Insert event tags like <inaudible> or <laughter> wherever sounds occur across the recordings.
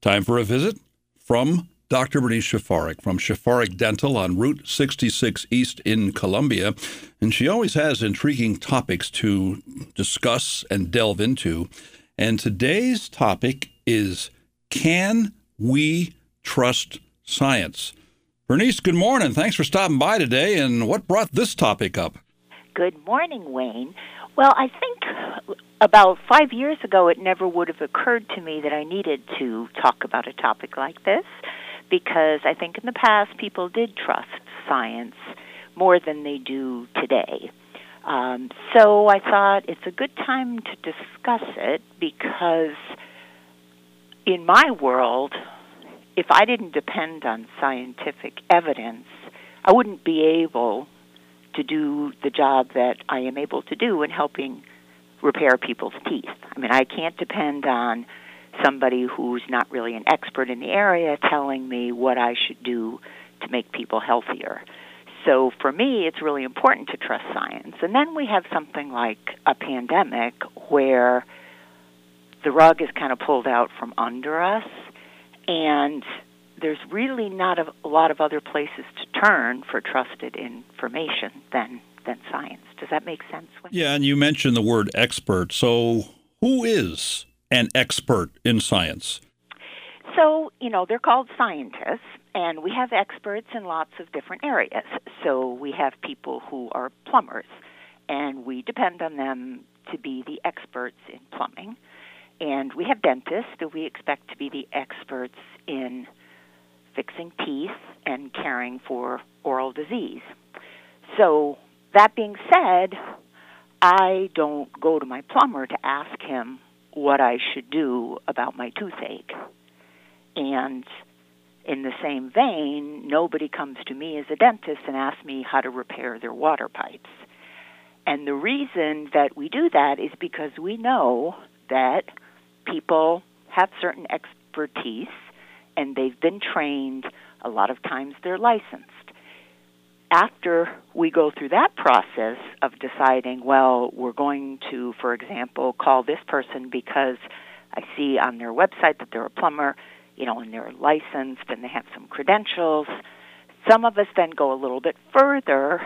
Time for a visit from Dr. Bernice Szafarek from Szafarek Dental on Route 66 East in Columbia. And she always has intriguing topics to discuss and delve into. And today's topic is Can we trust science? Bernice, good morning. Thanks for stopping by today. And what brought this topic up? Good morning, Wayne. Well, I think about five years ago, it never would have occurred to me that I needed to talk about a topic like this because I think in the past people did trust science more than they do today. Um, so I thought it's a good time to discuss it because in my world, if I didn't depend on scientific evidence, I wouldn't be able to do the job that I am able to do in helping repair people's teeth. I mean, I can't depend on somebody who's not really an expert in the area telling me what I should do to make people healthier. So for me, it's really important to trust science. And then we have something like a pandemic where the rug is kind of pulled out from under us, and there's really not a, lot of other places to turn for trusted information than than science. Does that make sense? Yeah, and you mentioned the word expert. So who is an expert in science? So, you know, they're called scientists, and we have experts in lots of different areas. So, we have people who are plumbers, and we depend on them to be the experts in plumbing. And we have dentists who we expect to be the experts in fixing teeth and caring for oral disease. So, that being said, I don't go to my plumber to ask him what I should do about my toothache. And in the same vein, nobody comes to me as a dentist and asks me how to repair their water pipes. And the reason that we do that is because we know that people have certain expertise and they've been trained. A lot of times they're licensed after we go through that process of deciding, well, we're going to, for example, call this person because I see on their website that they're a plumber, you know, and they're licensed and they have some credentials. Some of us then go a little bit further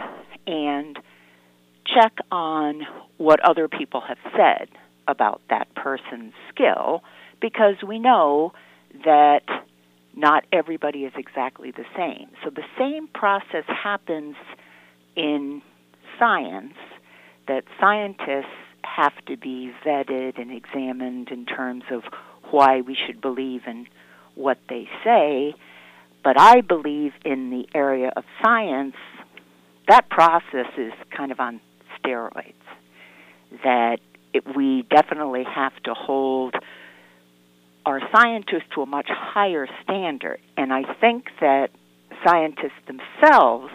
and check on what other people have said about that person's skill because we know that not everybody is exactly the same. So the same process happens in science that scientists have to be vetted and examined in terms of why we should believe in what they say. But I believe in the area of science, that process is kind of on steroids. That it, we definitely have to hold our scientists to a much higher standard. And I think that scientists themselves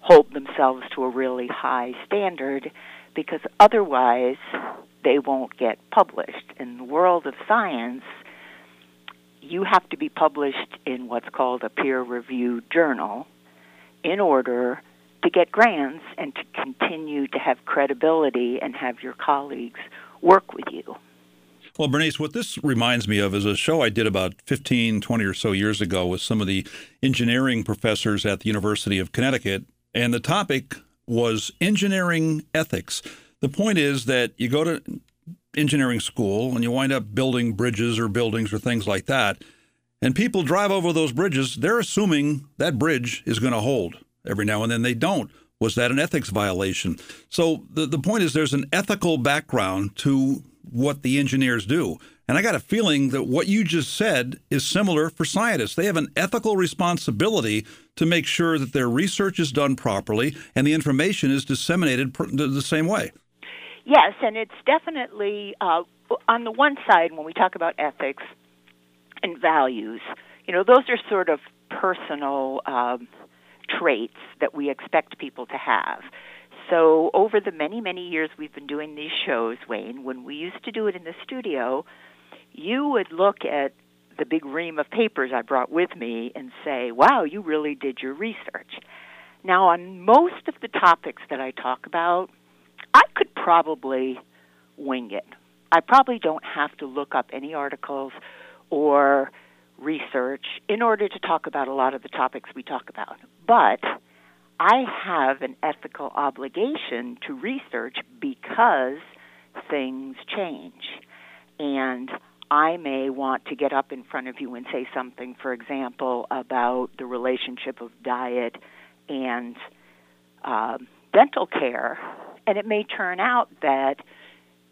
hold themselves to a really high standard because otherwise they won't get published. In the world of science, you have to be published in what's called a peer reviewed journal in order to get grants and to continue to have credibility and have your colleagues work with you. Well, Bernice, what this reminds me of is a show I did about 15, 20 or so years ago with some of the engineering professors at the University of Connecticut. And the topic was engineering ethics. The point is that you go to engineering school and you wind up building bridges or buildings or things like that. And people drive over those bridges, they're assuming that bridge is going to hold. Every now and then they don't. Was that an ethics violation? So the, the point is there's an ethical background to what the engineers do. And I got a feeling that what you just said is similar for scientists. They have an ethical responsibility to make sure that their research is done properly and the information is disseminated the same way. Yes, and it's definitely uh, on the one side when we talk about ethics and values, you know, those are sort of personal um, traits that we expect people to have. So, over the many, many years we've been doing these shows, Wayne, when we used to do it in the studio, you would look at the big ream of papers I brought with me and say, wow, you really did your research. Now, on most of the topics that I talk about, I could probably wing it. I probably don't have to look up any articles or research in order to talk about a lot of the topics we talk about. But I have an ethical obligation to research because things change. And I may want to get up in front of you and say something, for example, about the relationship of diet and uh, dental care, and it may turn out that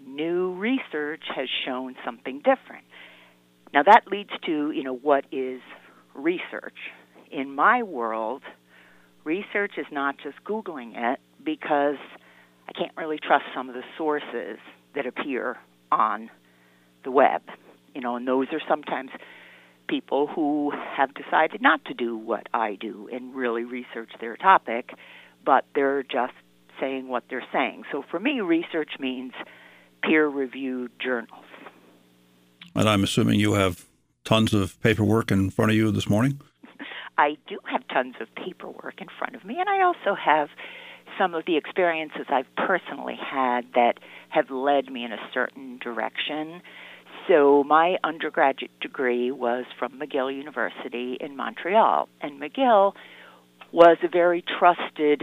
new research has shown something different. Now that leads to, you know, what is research? In my world, research is not just Googling it because I can't really trust some of the sources that appear on the web. You know, and those are sometimes people who have decided not to do what I do and really research their topic, but they're just saying what they're saying. So for me, research means peer reviewed journals. And I'm assuming you have tons of paperwork in front of you this morning? I do have tons of paperwork in front of me, and I also have some of the experiences I've personally had that have led me in a certain direction. So, my undergraduate degree was from McGill University in Montreal, and McGill was a very trusted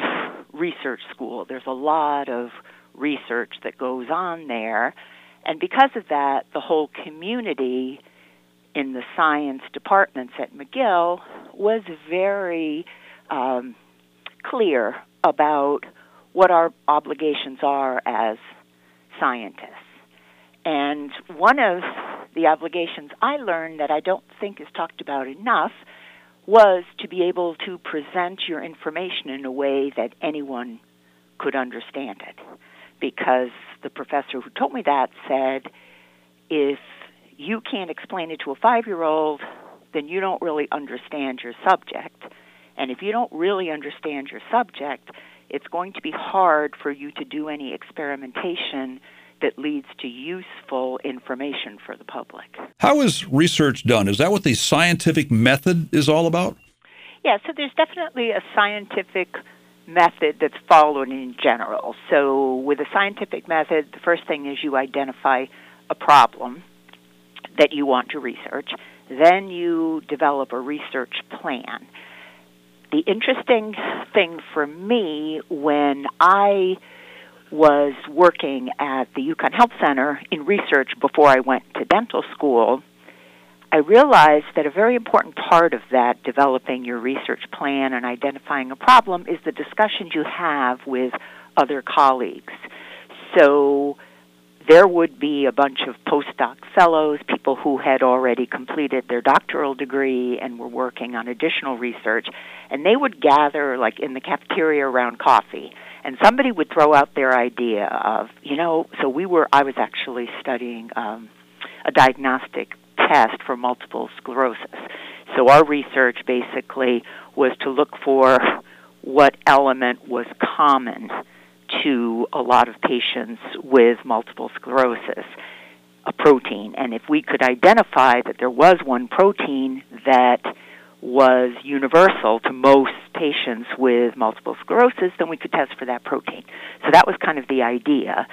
research school. There's a lot of research that goes on there, and because of that, the whole community in the science departments at McGill was very um, clear about what our obligations are as scientists. And one of the obligations I learned that I don't think is talked about enough was to be able to present your information in a way that anyone could understand it. Because the professor who told me that said, if you can't explain it to a five year old, then you don't really understand your subject. And if you don't really understand your subject, it's going to be hard for you to do any experimentation that leads to useful information for the public. How is research done? Is that what the scientific method is all about? Yeah, so there's definitely a scientific method that's followed in general. So, with a scientific method, the first thing is you identify a problem that you want to research. Then you develop a research plan. The interesting thing for me when I was working at the UConn Health Center in research before I went to dental school, I realized that a very important part of that, developing your research plan and identifying a problem, is the discussions you have with other colleagues. So, there would be a bunch of postdoc fellows, people who had already completed their doctoral degree and were working on additional research, and they would gather like in the cafeteria around coffee. And somebody would throw out their idea of, you know, so we were, I was actually studying um, a diagnostic test for multiple sclerosis. So our research basically was to look for what element was common to a lot of patients with multiple sclerosis, a protein. And if we could identify that there was one protein that was universal to most patients with multiple sclerosis, then we could test for that protein. So that was kind of the idea.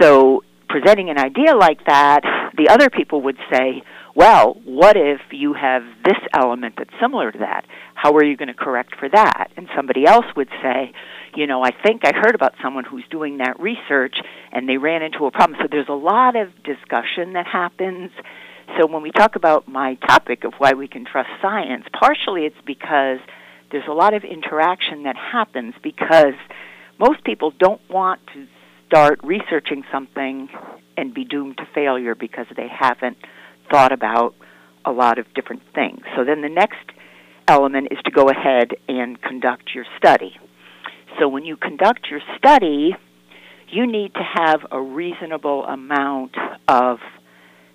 So presenting an idea like that, the other people would say, well, what if you have this element that's similar to that? How are you going to correct for that? And somebody else would say, you know, I think I heard about someone who's doing that research and they ran into a problem. So there's a lot of discussion that happens. So when we talk about my topic of why we can trust science, partially it's because there's a lot of interaction that happens because most people don't want to start researching something and be doomed to failure because they haven't thought about a lot of different things. So then the next element is to go ahead and conduct your study. So when you conduct your study, you need to have a reasonable amount of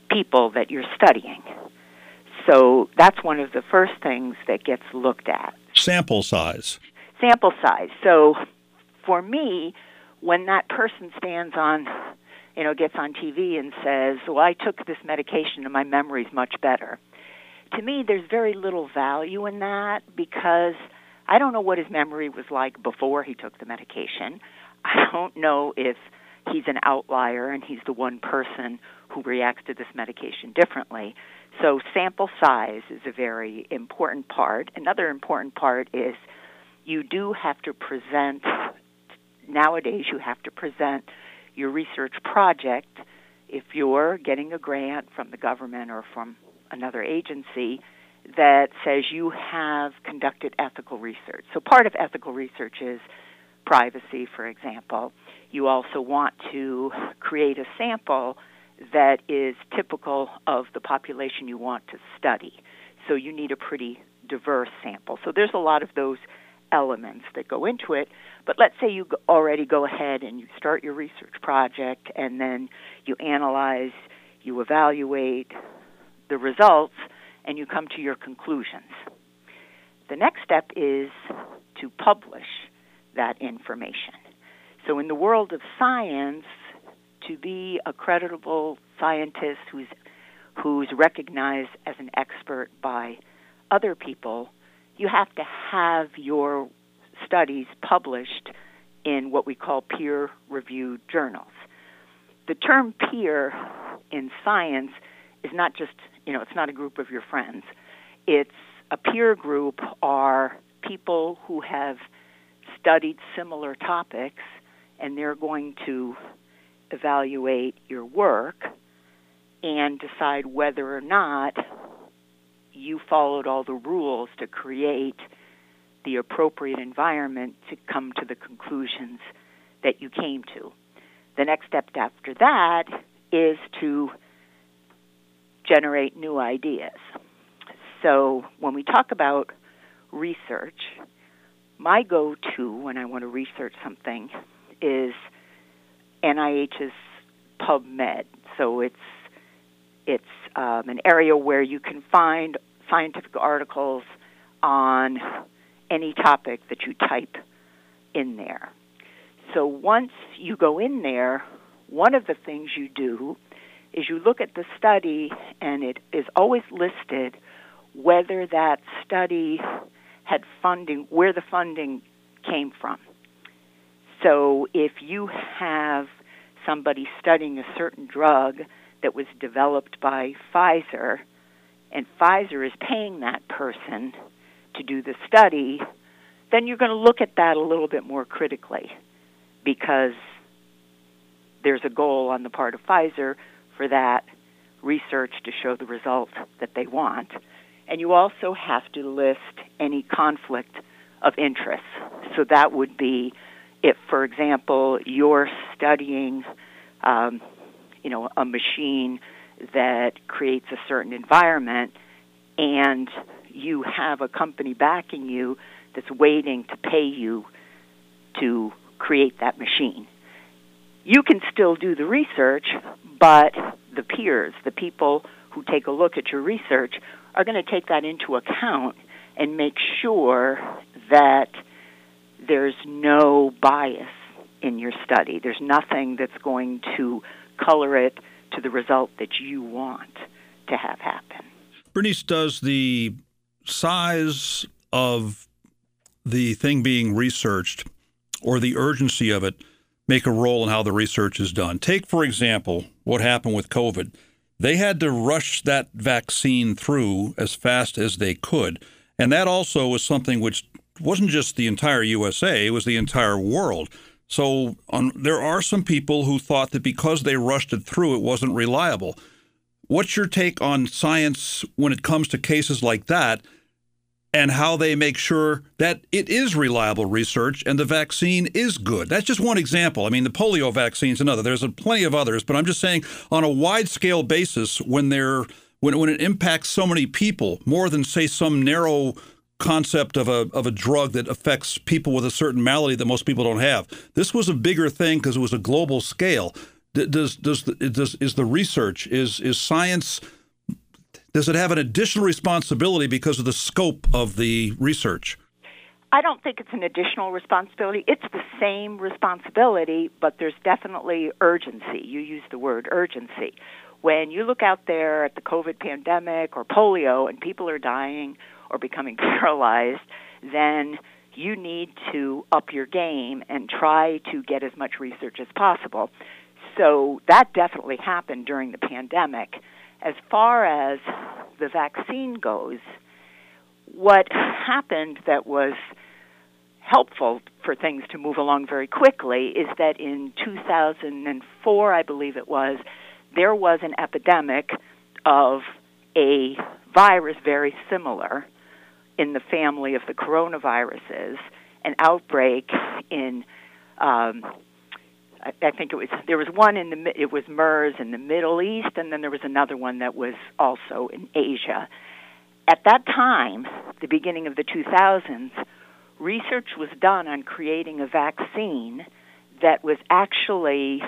people that you're studying. So that's one of the first things that gets looked at. Sample size. Sample size. So for me, when that person stands on, you know, gets on TV and says, "Well, I took this medication and my memory's much better." To me, there's very little value in that because I don't know what his memory was like before he took the medication. I don't know if he's an outlier and he's the one person who reacts to this medication differently. So, sample size is a very important part. Another important part is you do have to present, nowadays, you have to present your research project if you're getting a grant from the government or from another agency that says you have conducted ethical research. So, part of ethical research is privacy, for example. You also want to create a sample that is typical of the population you want to study. So, you need a pretty diverse sample. So, there's a lot of those elements that go into it. But let's say you already go ahead and you start your research project and then you analyze, you evaluate the results, and you come to your conclusions. The next step is to publish that information. So, in the world of science, to be a creditable scientist who's who's recognized as an expert by other people, you have to have your studies published in what we call peer reviewed journals. The term peer in science is not just, you know, it's not a group of your friends. It's a peer group are people who have studied similar topics and they're going to evaluate your work and decide whether or not you followed all the rules to create the appropriate environment to come to the conclusions that you came to. The next step after that is to generate new ideas. So when we talk about research, my go to when I want to research something is NIH's PubMed. So it's it's um, an area where you can find scientific articles on any topic that you type in there. So once you go in there, one of the things you do is you look at the study and it is always listed whether that study had funding, where the funding came from. So if you have somebody studying a certain drug that was developed by Pfizer, and Pfizer is paying that person to do the study, then you're going to look at that a little bit more critically because there's a goal on the part of Pfizer for that research to show the result that they want. And you also have to list any conflict of interest. So that would be if, for example, you're studying, um, you know, a machine that creates a certain environment, and you have a company backing you that's waiting to pay you to create that machine. You can still do the research, but the peers, the people who take a look at your research, are going to take that into account and make sure that there's no bias in your study. There's nothing that's going to color it to the result that you want to have happen. Bernice, does the size of the thing being researched or the urgency of it make a role in how the research is done? Take, for example, what happened with COVID. They had to rush that vaccine through as fast as they could. And that also was something which wasn't just the entire USA, it was the entire world. So on, there are some people who thought that because they rushed it through, it wasn't reliable. What's your take on science when it comes to cases like that and how they make sure that it is reliable research and the vaccine is good? That's just one example. I mean, the polio vaccine is another. There's plenty of others, but I'm just saying on a wide scale basis, when when, when it impacts so many people, more than say some narrow concept of a of a drug that affects people with a certain malady that most people don't have. This was a bigger thing because it was a global scale. Does does does is the research is is science? Does it have an additional responsibility because of the scope of the research? I don't think it's an additional responsibility. It's the same responsibility, but there's definitely urgency. You use the word urgency. When you look out there at the COVID pandemic or polio and people are dying or becoming <laughs> paralyzed, then you need to up your game and try to get as much research as possible. So that definitely happened during the pandemic. as far as the vaccine goes, what happened that was helpful for things to move along very quickly is that in 2004, I believe it was, there was an epidemic of a virus very similar in the family of the coronaviruses, an outbreak in um, I, I think it was there was one in the it was MERS in the Middle East, and then there was another one that was also in Asia. At that time, the beginning of the 2000s, research was done on creating a vaccine that was actually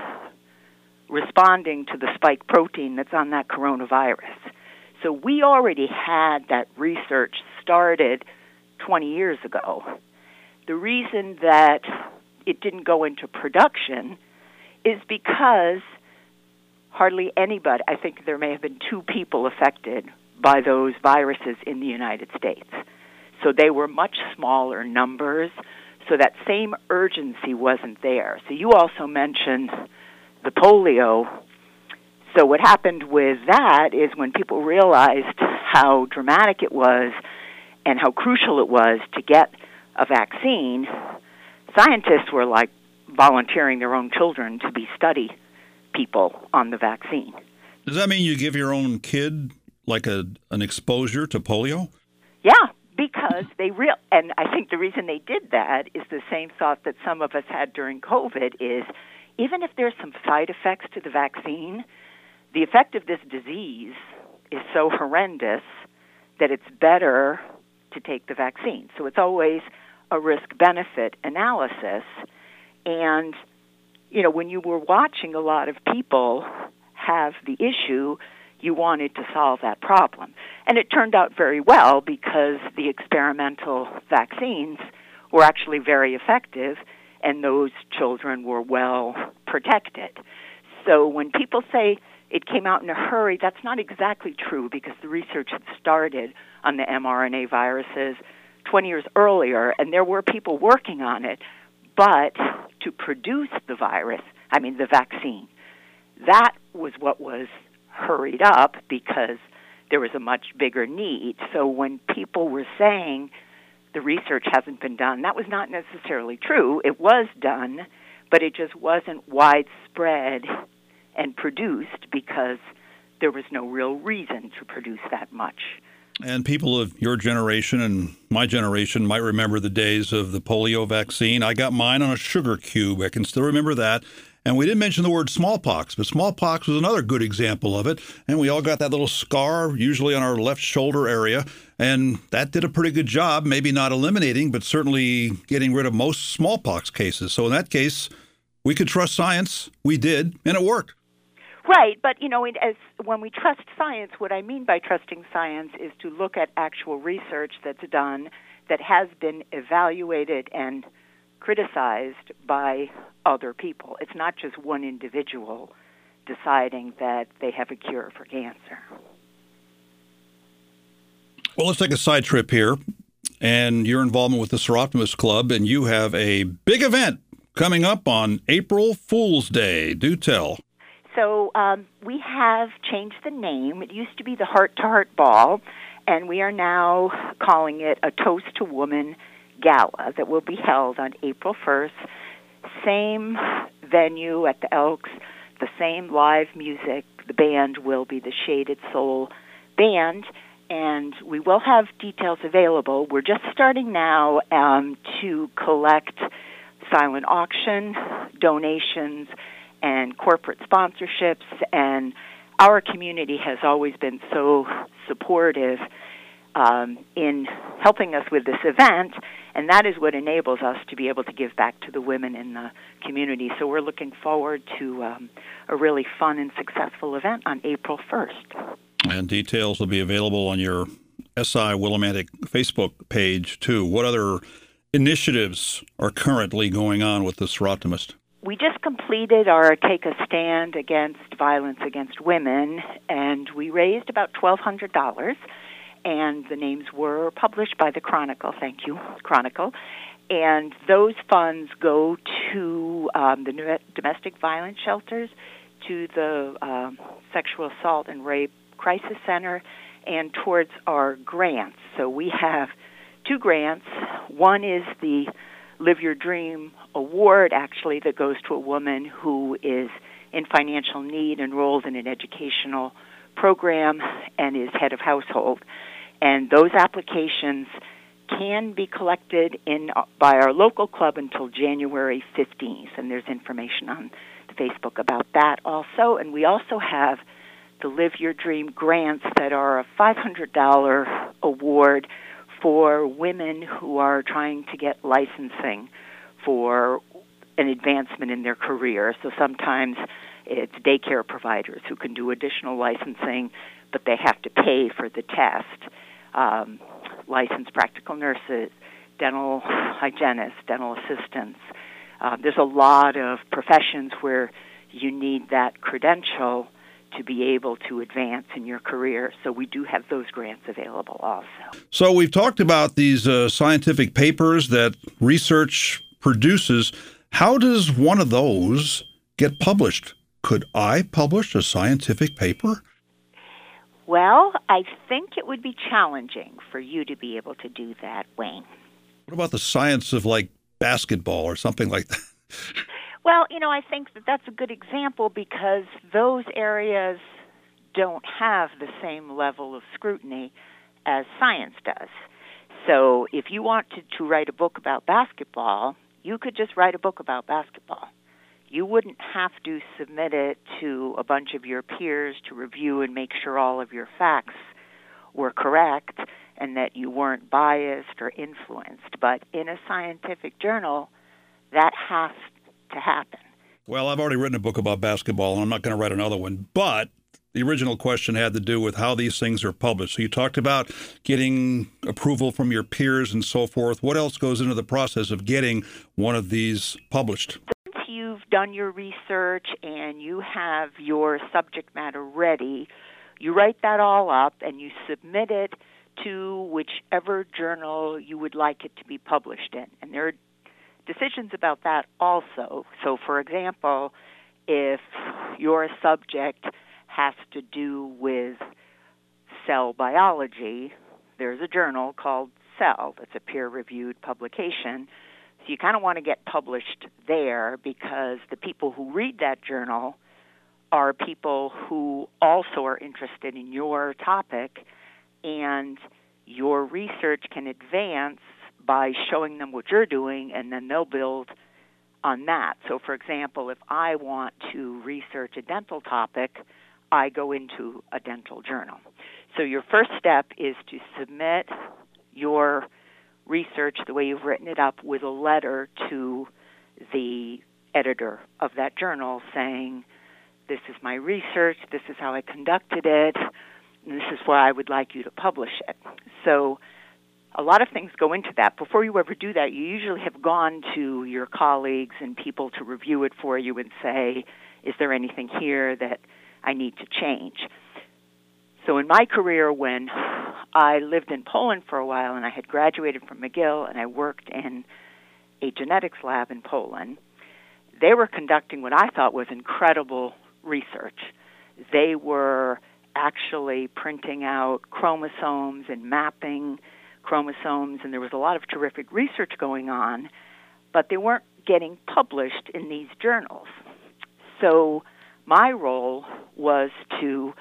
responding to the spike protein that's on that coronavirus. So we already had that research started 20 years ago. The reason that it didn't go into production is because hardly anybody, I think there may have been two people affected by those viruses in the United States. So they were much smaller numbers, so that same urgency wasn't there. So you also mentioned the polio. So what happened with that is when people realized how dramatic it was and how crucial it was to get a vaccine, scientists were like volunteering their own children to be study people on the vaccine. Does that mean you give your own kid like a an exposure to polio? Yeah, because they real and I think the reason they did that is the same thought that some of us had during COVID is even if there's some side effects to the vaccine, the effect of this disease is so horrendous that it's better to take the vaccine. So it's always a risk benefit analysis. And, you know, when you were watching a lot of people have the issue, you wanted to solve that problem. And it turned out very well because the experimental vaccines were actually very effective and those children were well protected. So when people say it came out in a hurry, that's not exactly true because the research had started on the mRNA viruses 20 years earlier, and there were people working on it. But to produce the virus, I mean, the vaccine, that was what was hurried up because there was a much bigger need. So when people were saying the research hasn't been done, that was not necessarily true. It was done, but it just wasn't widespread and produced because there was no real reason to produce that much. And people of your generation and my generation might remember the days of the polio vaccine. I got mine on a sugar cube. I can still remember that. And we didn't mention the word smallpox, but smallpox was another good example of it. And we all got that little scar, usually on our left shoulder area. And that did a pretty good job, maybe not eliminating, but certainly getting rid of most smallpox cases. So in that case, we could trust science. We did, and it worked. Right, but you know, as when we trust science, what I mean by trusting science is to look at actual research that's done that has been evaluated and criticized by other people. It's not just one individual deciding that they have a cure for cancer. Well, let's take a side trip here and your involvement with the Soroptimist Club, and you have a big event coming up on April Fool's Day. Do tell. So um, we have changed the name. It used to be the Heart to Heart Ball, and we are now calling it a Toast to Woman Gala that will be held on April 1st. Same venue at the Elks, the same live music. The band will be the Shaded Soul Band, and we will have details available. We're just starting now um, to collect silent auction donations and corporate sponsorships and our community has always been so supportive um, in helping us with this event, and that is what enables us to be able to give back to the women in the community. So we're looking forward to um, a really fun and successful event on April 1st. And details will be available on your SI Willimantic Facebook page too. What other initiatives are currently going on with the Soroptimist? We just completed our Take a Stand Against Violence Against Women, and we raised about $1,200. And the names were published by the Chronicle. Thank you, Chronicle. And those funds go to um, the domestic violence shelters, to the um, sexual assault and rape Crisis Center and towards our grants. So we have two grants. One is the Live Your Dream Award, actually, that goes to a woman who is in financial need, enrolled in an educational program, and is head of household. And those applications can be collected in by our local club until January 15th, and there's information on the Facebook about that also. And we also have the Live Your Dream grants that are a $500 award for women who are trying to get licensing for an advancement in their career. So sometimes it's daycare providers who can do additional licensing, but they have to pay for the test. Um, licensed practical nurses, dental hygienists, dental assistants. Uh, there's a lot of professions where you need that credential to be able to advance in your career. So we do have those grants available also. So we've talked about these uh, scientific papers that research produces. How does one of those get published? Could I publish a scientific paper? Well, I think it would be challenging for you to be able to do that, Wayne. What about the science of like basketball or something like that? <laughs> Well, you know, I think that that's a good example because those areas don't have the same level of scrutiny as science does. So, if you wanted to write a book about basketball, you could just write a book about basketball. You wouldn't have to submit it to a bunch of your peers to review and make sure all of your facts were correct and that you weren't biased or influenced. But in a scientific journal, that has to happen. Well, I've already written a book about basketball, and I'm not going to write another one. But the original question had to do with how these things are published. So you talked about getting approval from your peers and so forth. What else goes into the process of getting one of these published? Once you've done your research and you have your subject matter ready, you write that all up and you submit it to whichever journal you would like it to be published in. And there are decisions about that also. So, for example, if your subject has to do with cell biology, there's a journal called Cell that's a peer reviewed publication. So you kind of want to get published there because the people who read that journal are people who also are interested in your topic and your research can advance by showing them what you're doing, and then they'll build on that. So, for example, if I want to research a dental topic, I go into a dental journal. So, your first step is to submit your research the way you've written it up with a letter to the editor of that journal saying, This is my research, this is how I conducted it, and this is where I would like you to publish it. So, a lot of things go into that. Before you ever do that, you usually have gone to your colleagues and people to review it for you and say, is there anything here that I need to change? So, in my career, when I lived in Poland for a while and I had graduated from McGill and I worked in a genetics lab in Poland, they were conducting what I thought was incredible research. They were actually printing out chromosomes and mapping chromosomes, and there was a lot of terrific research going on, but they weren't getting published in these journals. So my role was to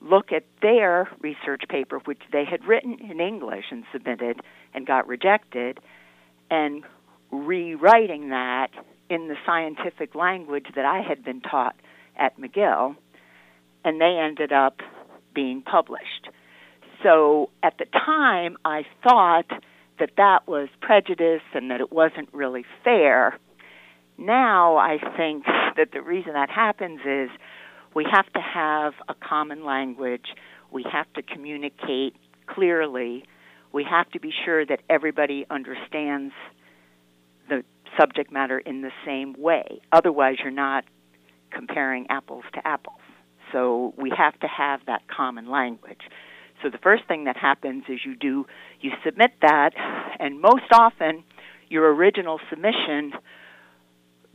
look at their research paper, which they had written in English and submitted and got rejected, and rewriting that in the scientific language that I had been taught at McGill, and they ended up being published. So at the time, I thought that that was prejudice and that it wasn't really fair. Now I think that the reason that happens is we have to have a common language, we have to communicate clearly, we have to be sure that everybody understands the subject matter in the same way. Otherwise, you're not comparing apples to apples. So we have to have that common language. So the first thing that happens is you do you submit that, and most often your original submission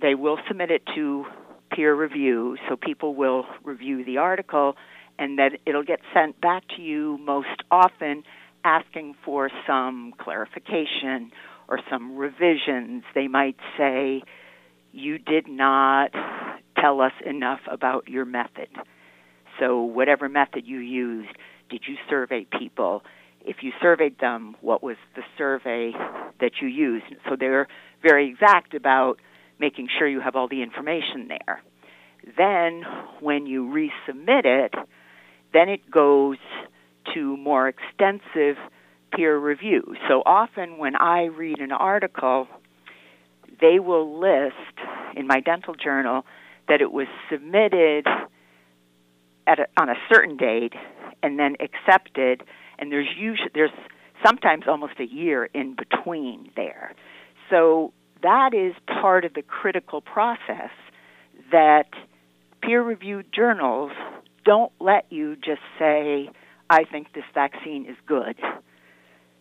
they will submit it to peer review, so people will review the article and then it'll get sent back to you most often asking for some clarification or some revisions. They might say, You did not tell us enough about your method. So, whatever method you used, did you survey people? If you surveyed them, what was the survey that you used? So, they're very exact about making sure you have all the information there. Then, when you resubmit it, then it goes to more extensive peer review. So often when I read an article, they will list in my dental journal that it was submitted at a, on a certain date and then accepted and there's usually there's sometimes almost a year in between there. So that is part of the critical process that peer reviewed journals don't let you just say, I think this vaccine is good.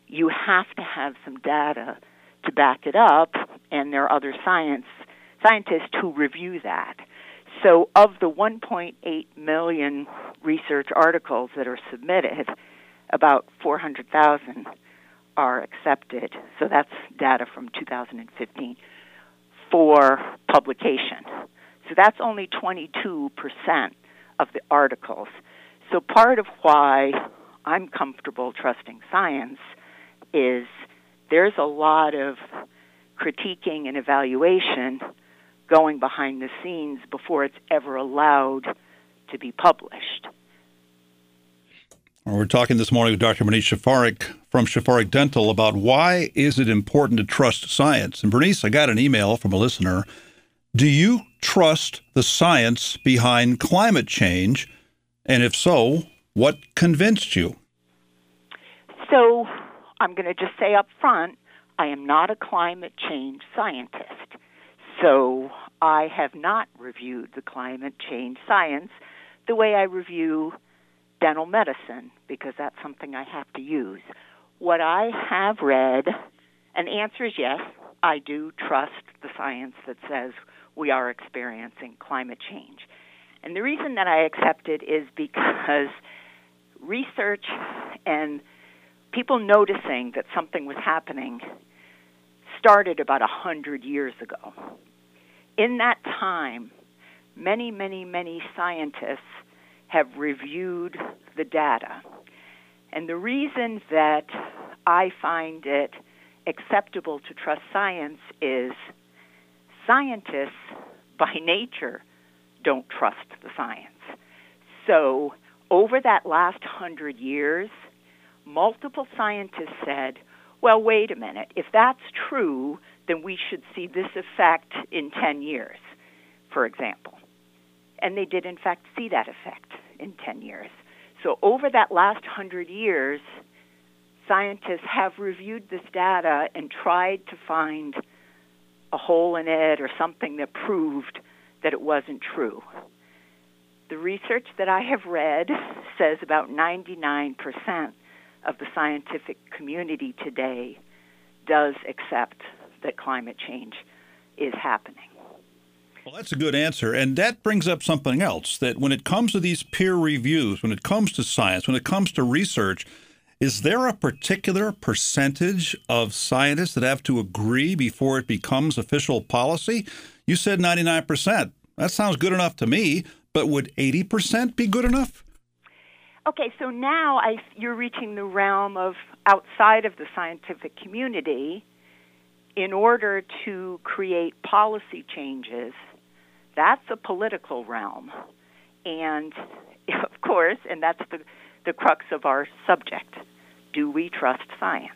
You have to have some data to back it up, and there are other science scientists who review that. So, of the 1.8 million research articles that are submitted, about 400,000 are accepted. So that's data from 2015 for publication. So that's only 22% of the articles. So part of why I'm comfortable trusting science is there's a lot of critiquing and evaluation going behind the scenes before it's ever allowed to be published. We're talking this morning with Dr. Bernice Szafarek from Szafarek Dental about why is it important to trust science. And Bernice, I got an email from a listener. Do you trust the science behind climate change? And if so, what convinced you? So, I'm going to just say up front, I am not a climate change scientist. So, I have not reviewed the climate change science the way I review dental medicine because that's something I have to use. What I have read, and the answer is yes, I do trust the science that says we are experiencing climate change. And the reason that I accept it is because research and people noticing that something was happening started about a hundred years ago. In that time, many, many, many scientists have reviewed the data. And the reason that I find it acceptable to trust science is scientists, by nature, don't trust the science. So, over that last hundred years, multiple scientists said, well, wait a minute, if that's true, then we should see this effect in 10 years, for example. And they did, in fact, see that effect in 10 years. So, over that last hundred years, scientists have reviewed this data and tried to find a hole in it or something that proved that it wasn't true. The research that I have read says about 99% of the scientific community today does accept that climate change is happening. Well, that's a good answer. And that brings up something else that when it comes to these peer reviews, when it comes to science, when it comes to research, is there a particular percentage of scientists that have to agree before it becomes official policy? You said 99%. That sounds good enough to me, but would 80% be good enough? Okay, so now I, you're reaching the realm of outside of the scientific community. In order to create policy changes, that's a political realm. And <laughs> of course, and that's the, the crux of our subject do we trust science?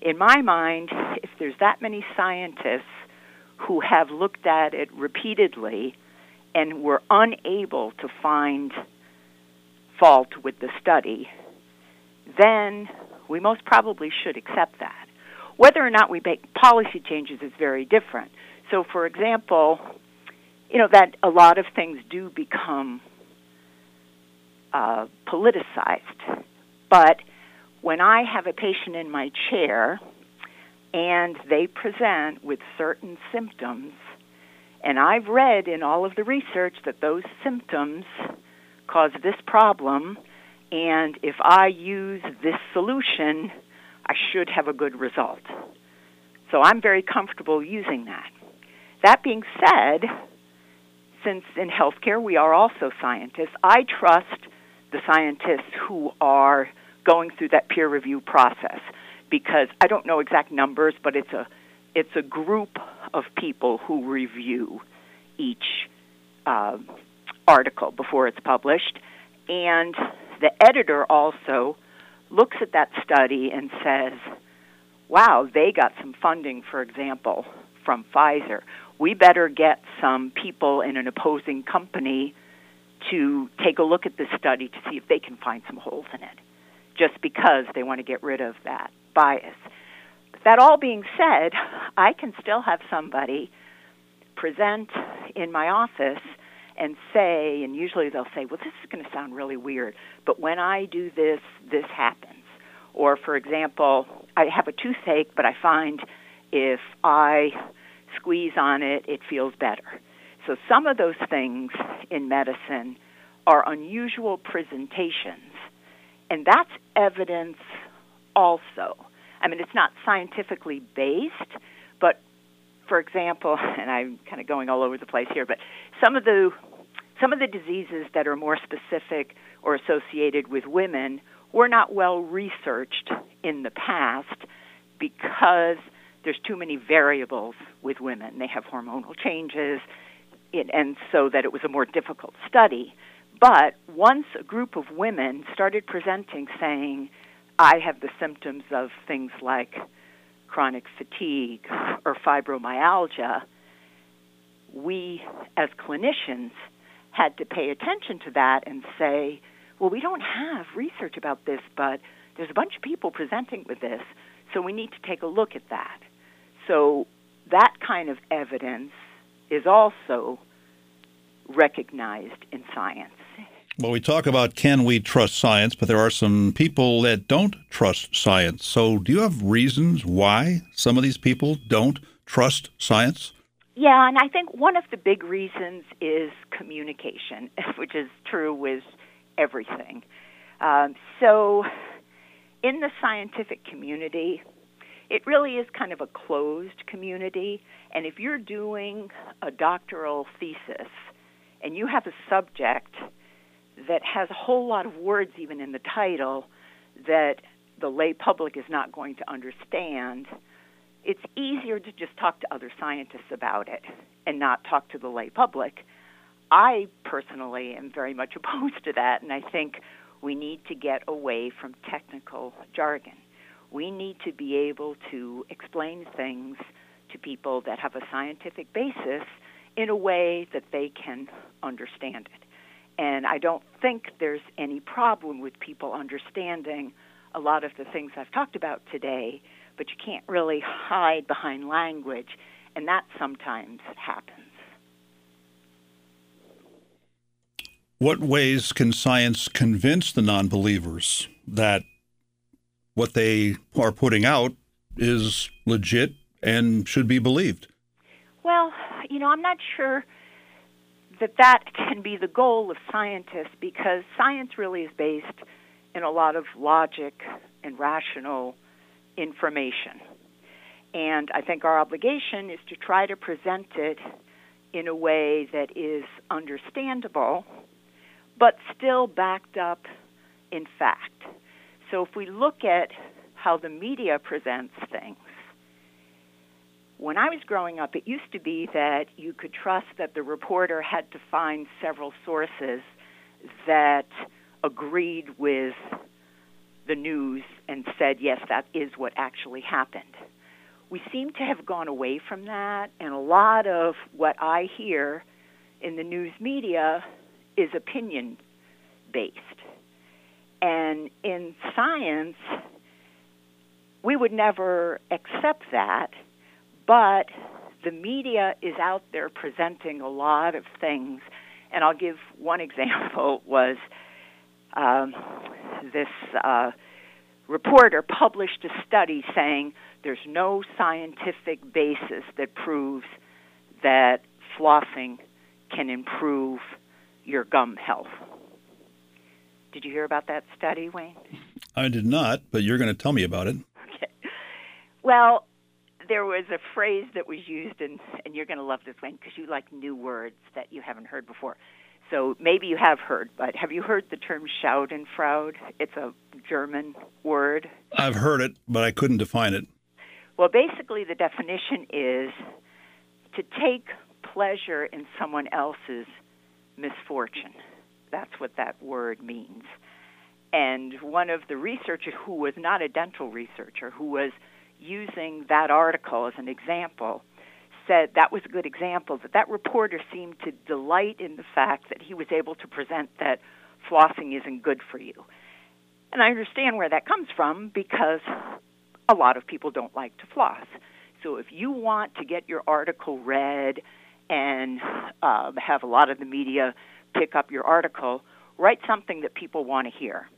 In my mind, if there's that many scientists who have looked at it repeatedly and were unable to find fault with the study, then we most probably should accept that. Whether or not we make policy changes is very different. So, for example, you know that a lot of things do become uh, politicized, but when I have a patient in my chair and they present with certain symptoms, and I've read in all of the research that those symptoms cause this problem, and if I use this solution, I should have a good result. So I'm very comfortable using that. That being said, since in healthcare we are also scientists, I trust the scientists who are going through that peer review process because I don't know exact numbers, but it's a it's a group of people who review each uh, article before it's published, and the editor also looks at that study and says, "Wow, they got some funding, for example, from Pfizer. We better get some people in an opposing company." To take a look at this study to see if they can find some holes in it, just because they want to get rid of that bias. That all being said, I can still have somebody present in my office and say, and usually they'll say, well, this is going to sound really weird, but when I do this, this happens. Or, for example, I have a toothache, but I find if I squeeze on it, it feels better. So, some of those things in medicine are unusual presentations, and that's evidence also. I mean, it's not scientifically based, for example, <laughs> and I'm kind of going all over the place here, but some of the some of the diseases that are more specific or associated with women were not well researched in the past because there's too many variables with women. They have hormonal changes, and so that it was a more difficult study. But once a group of women started presenting saying, I have the symptoms of things like chronic fatigue or fibromyalgia, we as clinicians had to pay attention to that and say, well, we don't have research about this, but there's a bunch of people presenting with this, so we need to take a look at that. So that kind of evidence is also recognized in science. Well, we talk about can we trust science, but there are some people that don't trust science. So, do you have reasons why some of these people don't trust science? Yeah, and I think one of the big reasons is communication, <laughs> which is true with everything. Um, so, in the scientific community, it really is kind of a closed community. And if you're doing a doctoral thesis and you have a subject that has a whole lot of words, even in the title, that the lay public is not going to understand, it's easier to just talk to other scientists about it and not talk to the lay public. I personally am very much <laughs> opposed to that, and I think we need to get away from technical jargon. We need to be able to explain things to people that have a scientific basis in a way that they can understand it. And I don't think there's any problem with people understanding a lot of the things I've talked about today, but you can't really hide behind language, and that sometimes happens. What ways can science convince the non believers that what they are putting out is legit and should be believed? Well, you know, I'm not sure that that can be the goal of scientists because science really is based in a lot of logic and rational information. And I think our obligation is to try to present it in a way that is understandable, but still backed up in fact. So if we look at how the media presents things, when I was growing up, it used to be that you could trust that the reporter had to find several sources that agreed with the news and said, yes, that is what actually happened. We seem to have gone away from that, and a lot of what I hear in the news media is opinion based. And in science, we would never accept that but the media is out there presenting a lot of things, and I'll give one <laughs> example was um, this uh, reporter published a study saying there's no scientific basis that proves that flossing can improve your gum health. Did you hear about that study, Wayne? I did not, but you're going to tell me about it. Okay. Well, there was a phrase that was used, and, and you're going to love this, Wayne, because you like new words that you haven't heard before. So maybe you have heard, but have you heard the term Schadenfreude? It's a German word. I've heard it, but I couldn't define it. Well, basically, the definition is to take pleasure in someone else's misfortune. That's what that word means. And one of the researchers who was not a dental researcher, who was using that article as an example, said that was a good example, that that reporter seemed to delight in the fact that he was able to present that flossing isn't good for you. And I understand where that comes from because a lot of people don't like to floss. So if you want to get your article read and uh, have a lot of the media pick up your article, write something that people want to hear.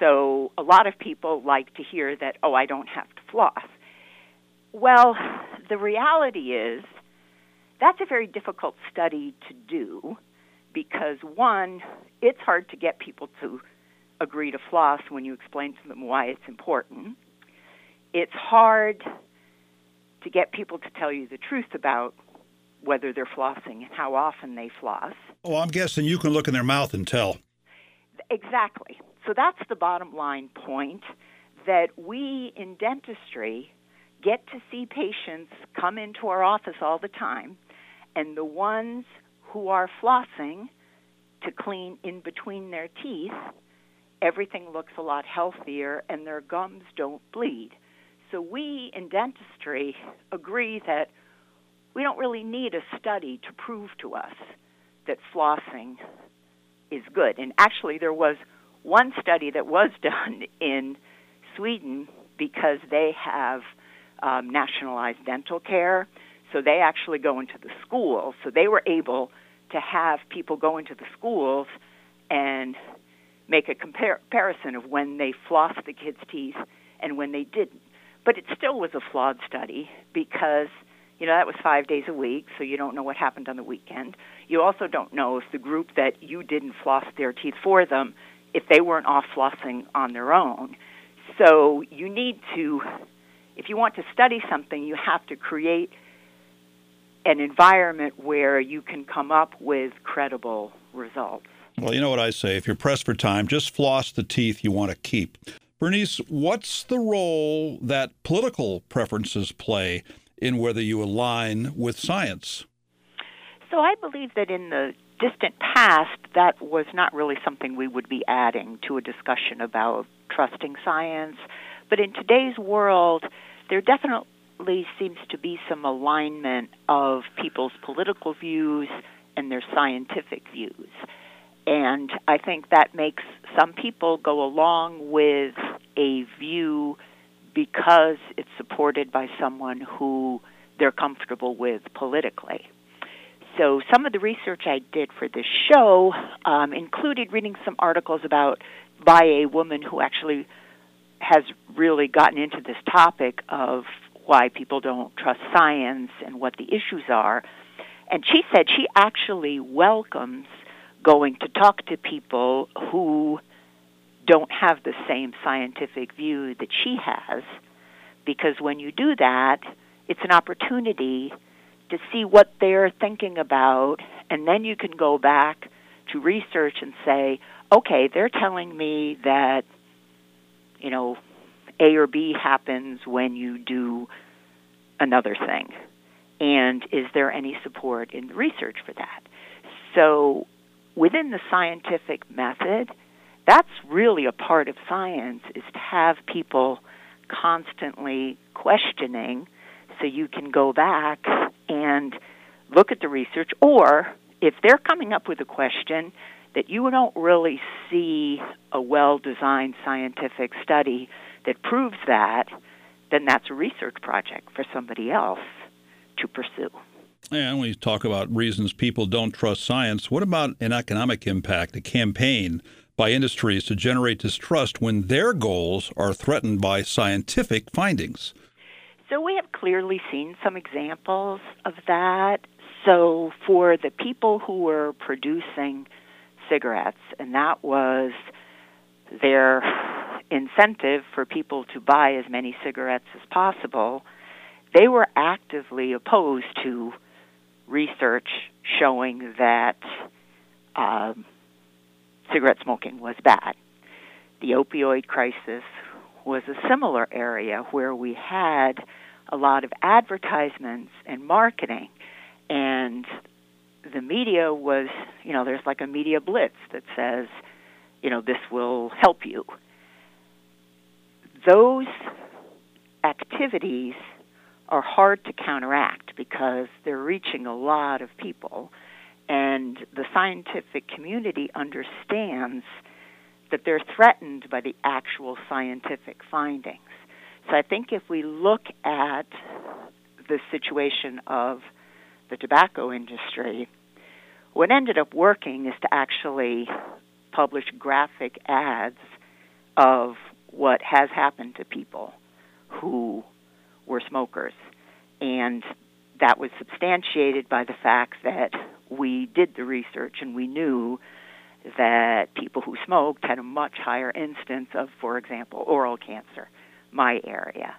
So a lot of people like to hear that, oh, I don't have to floss. Well, the reality is that's a very difficult study to do because, one, it's hard to get people to agree to floss when you explain to them why it's important. It's hard to get people to tell you the truth about whether they're flossing and how often they floss. Oh, I'm guessing you can look in their mouth and tell. Exactly. So that's the bottom line point that we in dentistry get to see patients come into our office all the time, and the ones who are flossing to clean in between their teeth, everything looks a lot healthier and their gums don't bleed. So we in dentistry agree that we don't really need a study to prove to us that flossing is good. And actually, there was one study that was <laughs> done in Sweden because they have um, nationalized dental care. So they actually go into the schools. So they were able to have people go into the schools and make a compar- comparison of when they flossed the kids' teeth and when they didn't. But it still was a flawed study because you know that was five days a week, so you don't know what happened on the weekend. You also don't know if the group that you didn't floss their teeth for them, if they weren't off flossing on their own. So you need to, if you want to study something, you have to create an environment where you can come up with credible results. Well, you know what I say if you're pressed for time, just floss the teeth you want to keep. Bernice, what's the role that political preferences play in whether you align with science? So I believe that in the distant past, that was not really something we would be adding to a discussion about trusting science. But in today's world, there definitely seems to be some alignment of people's political views and their scientific views. And I think that makes some people go along with a view because it's supported by someone who they're comfortable with politically. So, some of the research I did for this show um, included reading some articles about by a woman who actually has really gotten into this topic of why people don't trust science and what the issues are. And she said she actually welcomes going to talk to people who don't have the same scientific view that she has because when you do that, it's an opportunity to see what they're thinking about, and then you can go back to research and say, okay, they're telling me that, you know, A or B happens when you do another thing. And is there any support in the research for that? So, within the scientific method, that's really a part of science is to have people constantly questioning so you can go back and look at the research or if they're coming up with a question that you don't really see a well designed scientific study that proves that, then that's a research project for somebody else to pursue. And we talk about reasons people don't trust science. What about an economic impact, a campaign by industries to generate distrust when their goals are threatened by scientific findings? So we have clearly seen some examples of that. So for the people who were producing cigarettes, and that was their incentive for people to buy as many cigarettes as possible, they were actively opposed to research showing that um, cigarette smoking was bad. The opioid crisis was a similar area where we had a lot of advertisements and marketing, and the media was, you know, there's like a media blitz that says, you know, this will help you. Those activities are hard to counteract because they're reaching a lot of people, and the scientific community understands that they're threatened by the actual scientific findings. So I think if we look at the situation of the tobacco industry, what ended up working is to actually publish graphic ads of what has happened to people who were smokers. And that was substantiated by the fact that we did the research and we knew that people who smoked had a much higher instance of, for example, oral cancer, my area.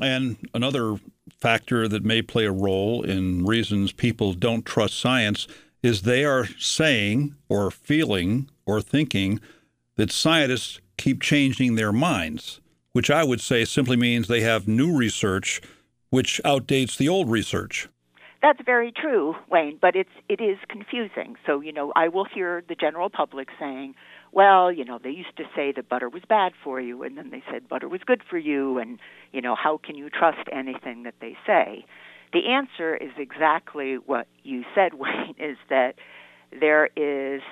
And another factor that may play a role in reasons people don't trust science is they are saying or feeling or thinking that scientists keep changing their minds, which I would say simply means they have new research which outdates the old research. That's very true, Wayne, but it's it is confusing. So, you know, I will hear the general public saying, well, you know, they used to say that butter was bad for you, and then they said butter was good for you, and, you know, how can you trust anything that they say? The answer is exactly what you said, <laughs> Wayne, is that there is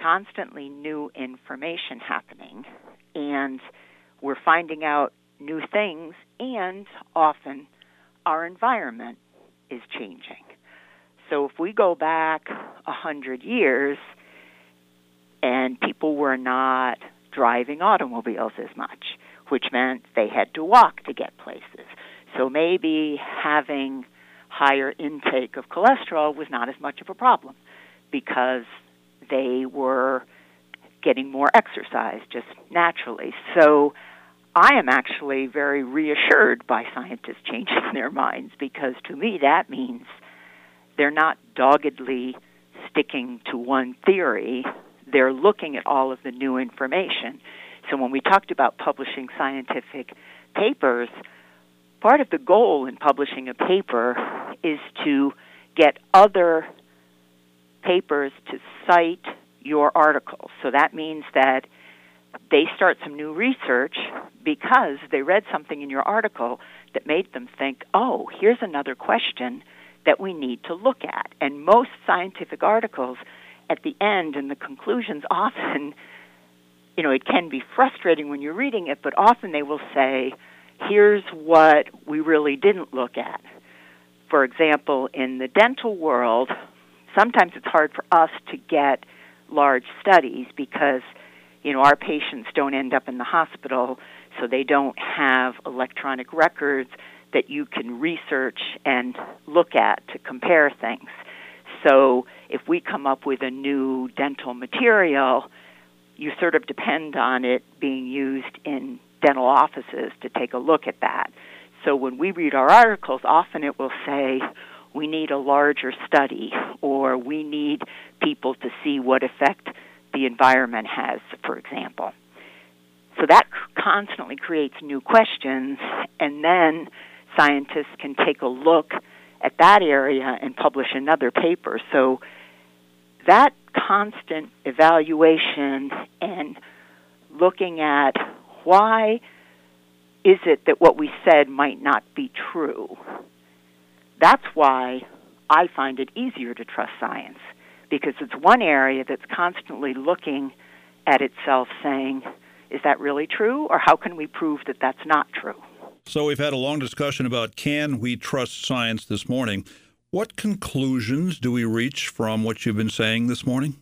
constantly new information happening, and we're finding out new things, and often our environment is changing. So if we go back a hundred years, and people were not driving automobiles as much, which meant they had to walk to get places. So maybe having higher intake of cholesterol was not as much of a problem because they were getting more exercise just naturally. So I am actually very reassured by scientists changing <laughs> their minds because to me that means they're not doggedly sticking to one theory they're looking at all of the new information. So when we talked about publishing scientific papers, part of the goal in publishing a paper is to get other papers to cite your article. So that means that they start some new research because they read something in your article that made them think, oh, here's another question that we need to look at. And most scientific articles at the end and the conclusions <laughs> often you know it can be frustrating when you're reading it but often they will say here's what we really didn't look at for example in the dental world sometimes it's hard for us to get large studies because you know our patients don't end up in the hospital so they don't have electronic records that you can research and look at to compare things so if we come up with a new dental material, you sort of depend on it being used in dental offices to take a look at that. So when we read our articles, often it will say, we need a larger study, or we need people to see what effect the environment has, for example. So that constantly creates new questions, and then scientists can take a look at that area and publish another paper. So that constant evaluation and looking at why is it that what we said might not be true. That's why I find it easier to trust science because it's one area that's constantly looking at itself saying, is that really true? Or how can we prove that that's not true? So we've had a long discussion about can we trust science this morning. What conclusions do we reach from what you've been saying this morning?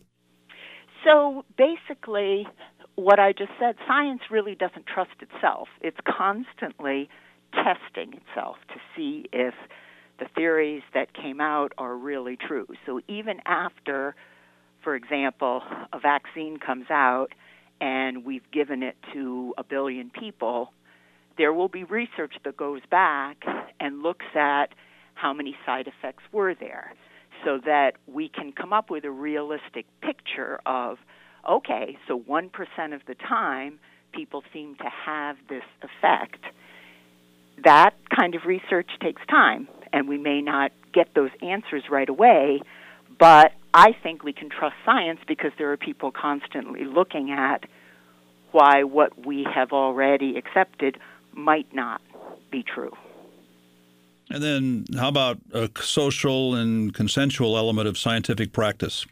So basically, what I just said, science really doesn't trust itself. It's constantly testing itself to see if the theories that came out are really true. So even after for example, a vaccine comes out and we've given it to a billion people, there will be research that goes back and looks at how many side effects were there so that we can come up with a realistic picture of okay, so 1% of the time people seem to have this effect. That kind of research takes time, and we may not get those answers right away, but I think we can trust science because there are people constantly looking at why what we have already accepted might not be true. And then, how about a social and consensual element of scientific practice?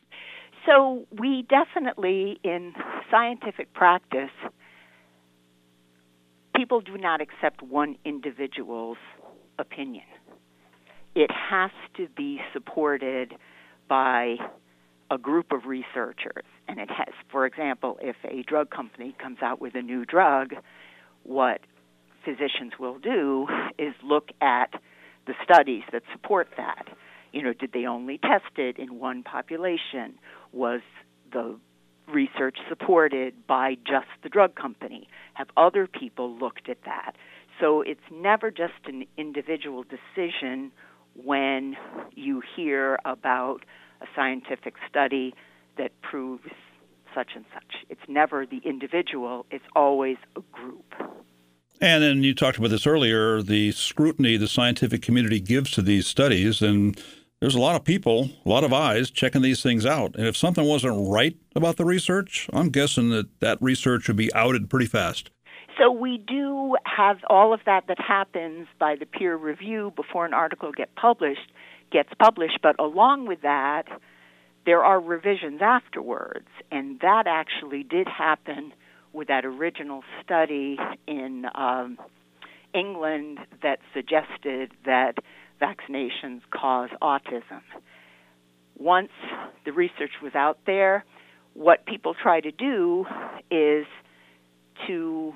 So, we definitely, in scientific practice, people do not accept one individual's opinion. It has to be supported by a group of researchers. And it has, for example, if a drug company comes out with a new drug, what physicians will do is look at the studies that support that. You know, did they only test it in one population? Was the research supported by just the drug company? Have other people looked at that? So it's never just an individual decision when you hear about a scientific study that proves such and such. It's never the individual, it's always a group. And then you talked about this earlier the scrutiny the scientific community gives to these studies. And there's a lot of people, a lot of eyes checking these things out. And if something wasn't right about the research, I'm guessing that that research would be outed pretty fast. So we do have all of that that happens by the peer review before an article get published gets published, but along with that, there are revisions afterwards, and that actually did happen with that original study in um, England that suggested that vaccinations cause autism. Once the research was out there, what people try to do is to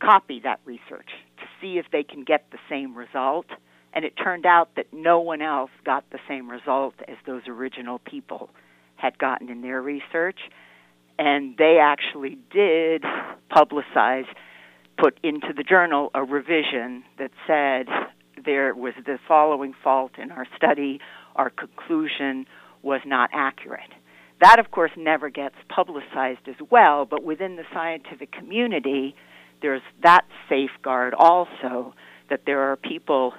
copy that research to see if they can get the same result. And it turned out that no one else got the same result as those original people had gotten in their research. And they actually did publicize, put into the journal a revision that said there was the following fault in our study, our conclusion was not accurate. That, of course, never gets publicized as well, but within the scientific community, there's that safeguard also that there are people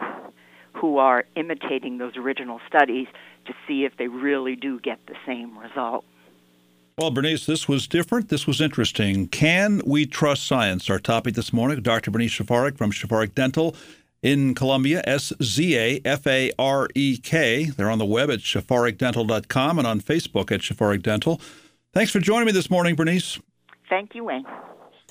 who are imitating those original studies to see if they really do get the same result. Well, Bernice, this was different. This was interesting. Can we trust science? Our topic this morning, Dr. Bernice Szafarek from Szafarek Dental in Columbia, S Z A F A R E K. They're on the web at szafarekdental.com and on Facebook at Szafarek Dental. Thanks for joining me this morning, Bernice. Thank you, Wayne.